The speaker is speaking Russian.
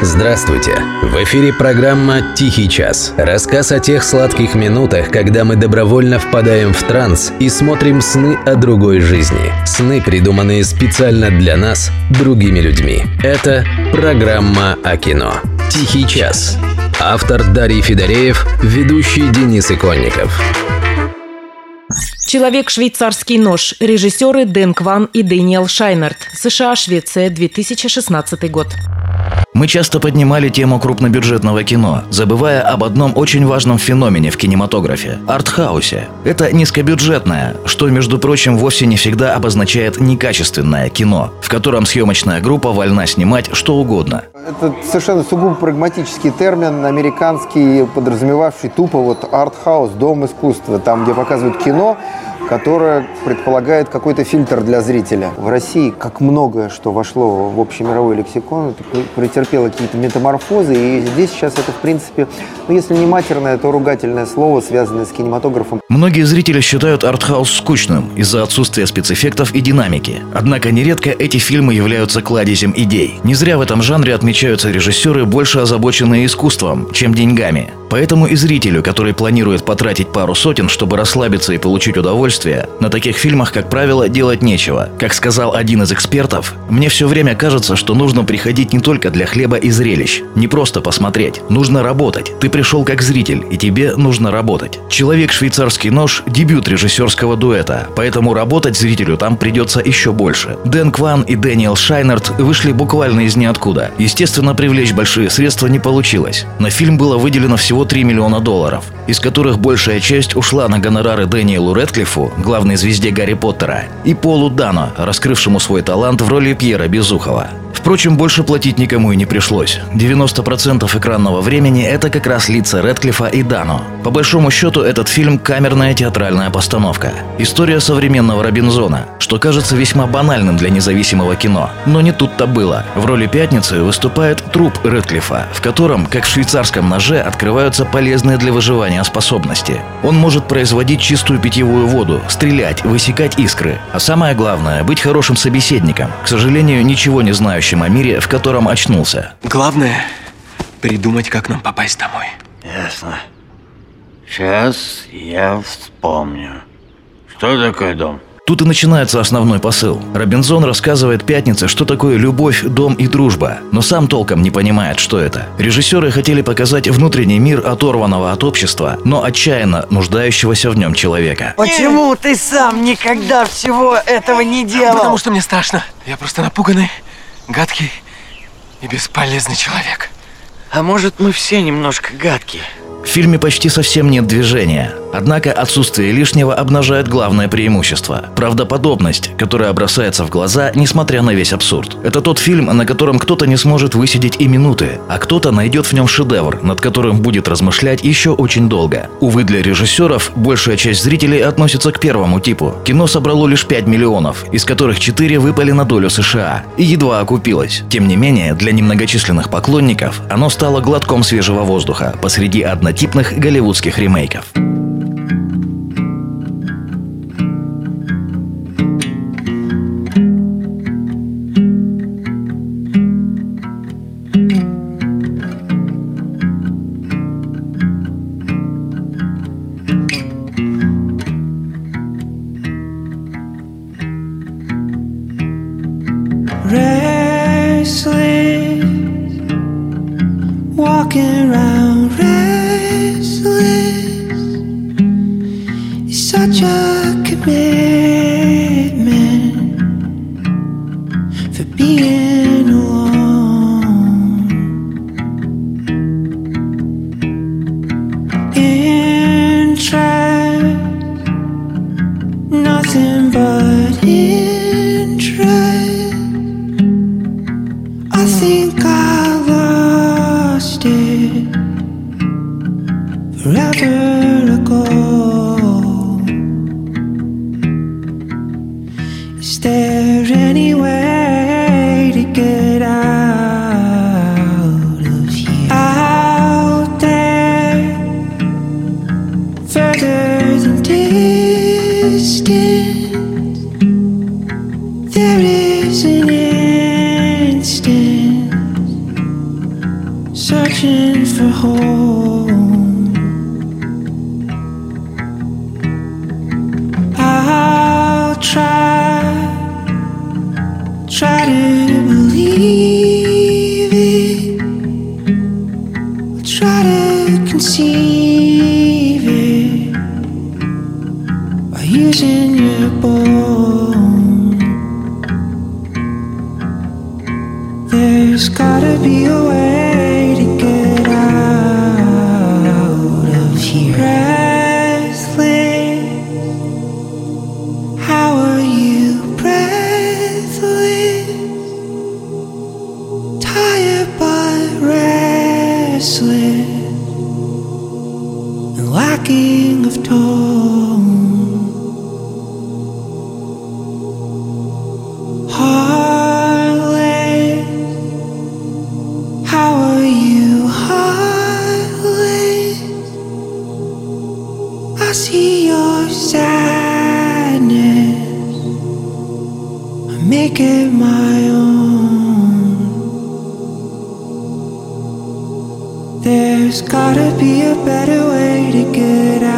Здравствуйте! В эфире программа «Тихий час». Рассказ о тех сладких минутах, когда мы добровольно впадаем в транс и смотрим сны о другой жизни. Сны, придуманные специально для нас, другими людьми. Это программа о кино. «Тихий час». Автор Дарий Федореев, ведущий Денис Иконников. «Человек-швейцарский нож». Режиссеры Дэн Кван и Дэниел Шайнард. США, Швеция, 2016 год. Мы часто поднимали тему крупнобюджетного кино, забывая об одном очень важном феномене в кинематографе – артхаусе. Это низкобюджетное, что, между прочим, вовсе не всегда обозначает некачественное кино, в котором съемочная группа вольна снимать что угодно. Это совершенно сугубо прагматический термин, американский, подразумевавший тупо вот art house, дом искусства, там, где показывают кино, которая предполагает какой-то фильтр для зрителя. В России, как многое, что вошло в общемировой лексикон, это претерпело какие-то метаморфозы, и здесь сейчас это, в принципе, ну, если не матерное, то ругательное слово, связанное с кинематографом. Многие зрители считают артхаус скучным из-за отсутствия спецэффектов и динамики. Однако нередко эти фильмы являются кладезем идей. Не зря в этом жанре отмечаются режиссеры, больше озабоченные искусством, чем деньгами. Поэтому и зрителю, который планирует потратить пару сотен, чтобы расслабиться и получить удовольствие, на таких фильмах, как правило, делать нечего. Как сказал один из экспертов, «Мне все время кажется, что нужно приходить не только для хлеба и зрелищ, не просто посмотреть. Нужно работать. Ты пришел как зритель, и тебе нужно работать. «Человек швейцарский нож» – дебют режиссерского дуэта, поэтому работать зрителю там придется еще больше. Дэн Кван и Дэниел Шайнард вышли буквально из ниоткуда. Естественно, привлечь большие средства не получилось. На фильм было выделено всего всего 3 миллиона долларов, из которых большая часть ушла на гонорары Дэниелу Редклифу, главной звезде Гарри Поттера, и Полу Дано, раскрывшему свой талант в роли Пьера Безухова. Впрочем, больше платить никому и не пришлось. 90% экранного времени – это как раз лица Редклифа и Дано. По большому счету, этот фильм – камерная театральная постановка. История современного Робинзона, что кажется весьма банальным для независимого кино. Но не тут-то было. В роли Пятницы выступает труп Редклифа, в котором, как в швейцарском ноже, открываются полезные для выживания способности. Он может производить чистую питьевую воду, стрелять, высекать искры. А самое главное – быть хорошим собеседником. К сожалению, ничего не знающим настоящем о мире, в котором очнулся. Главное – придумать, как нам попасть домой. Ясно. Сейчас я вспомню. Что такое дом? Тут и начинается основной посыл. Робинзон рассказывает Пятнице, что такое любовь, дом и дружба, но сам толком не понимает, что это. Режиссеры хотели показать внутренний мир оторванного от общества, но отчаянно нуждающегося в нем человека. Почему ты сам никогда всего этого не делал? Потому что мне страшно. Я просто напуганный гадкий и бесполезный человек. А может, мы все немножко гадкие? В фильме почти совсем нет движения. Однако отсутствие лишнего обнажает главное преимущество – правдоподобность, которая бросается в глаза, несмотря на весь абсурд. Это тот фильм, на котором кто-то не сможет высидеть и минуты, а кто-то найдет в нем шедевр, над которым будет размышлять еще очень долго. Увы, для режиссеров большая часть зрителей относится к первому типу. Кино собрало лишь 5 миллионов, из которых 4 выпали на долю США и едва окупилось. Тем не менее, для немногочисленных поклонников оно стало глотком свежего воздуха посреди однотипных голливудских ремейков. Around restless. Such a commitment for being alone. Is there any way to get out of here? Out there, further than distance, there is an instant searching for home. To conceive it by using your bone. There's gotta be a way to get I see your sadness. I make it my own. There's gotta be a better way to get out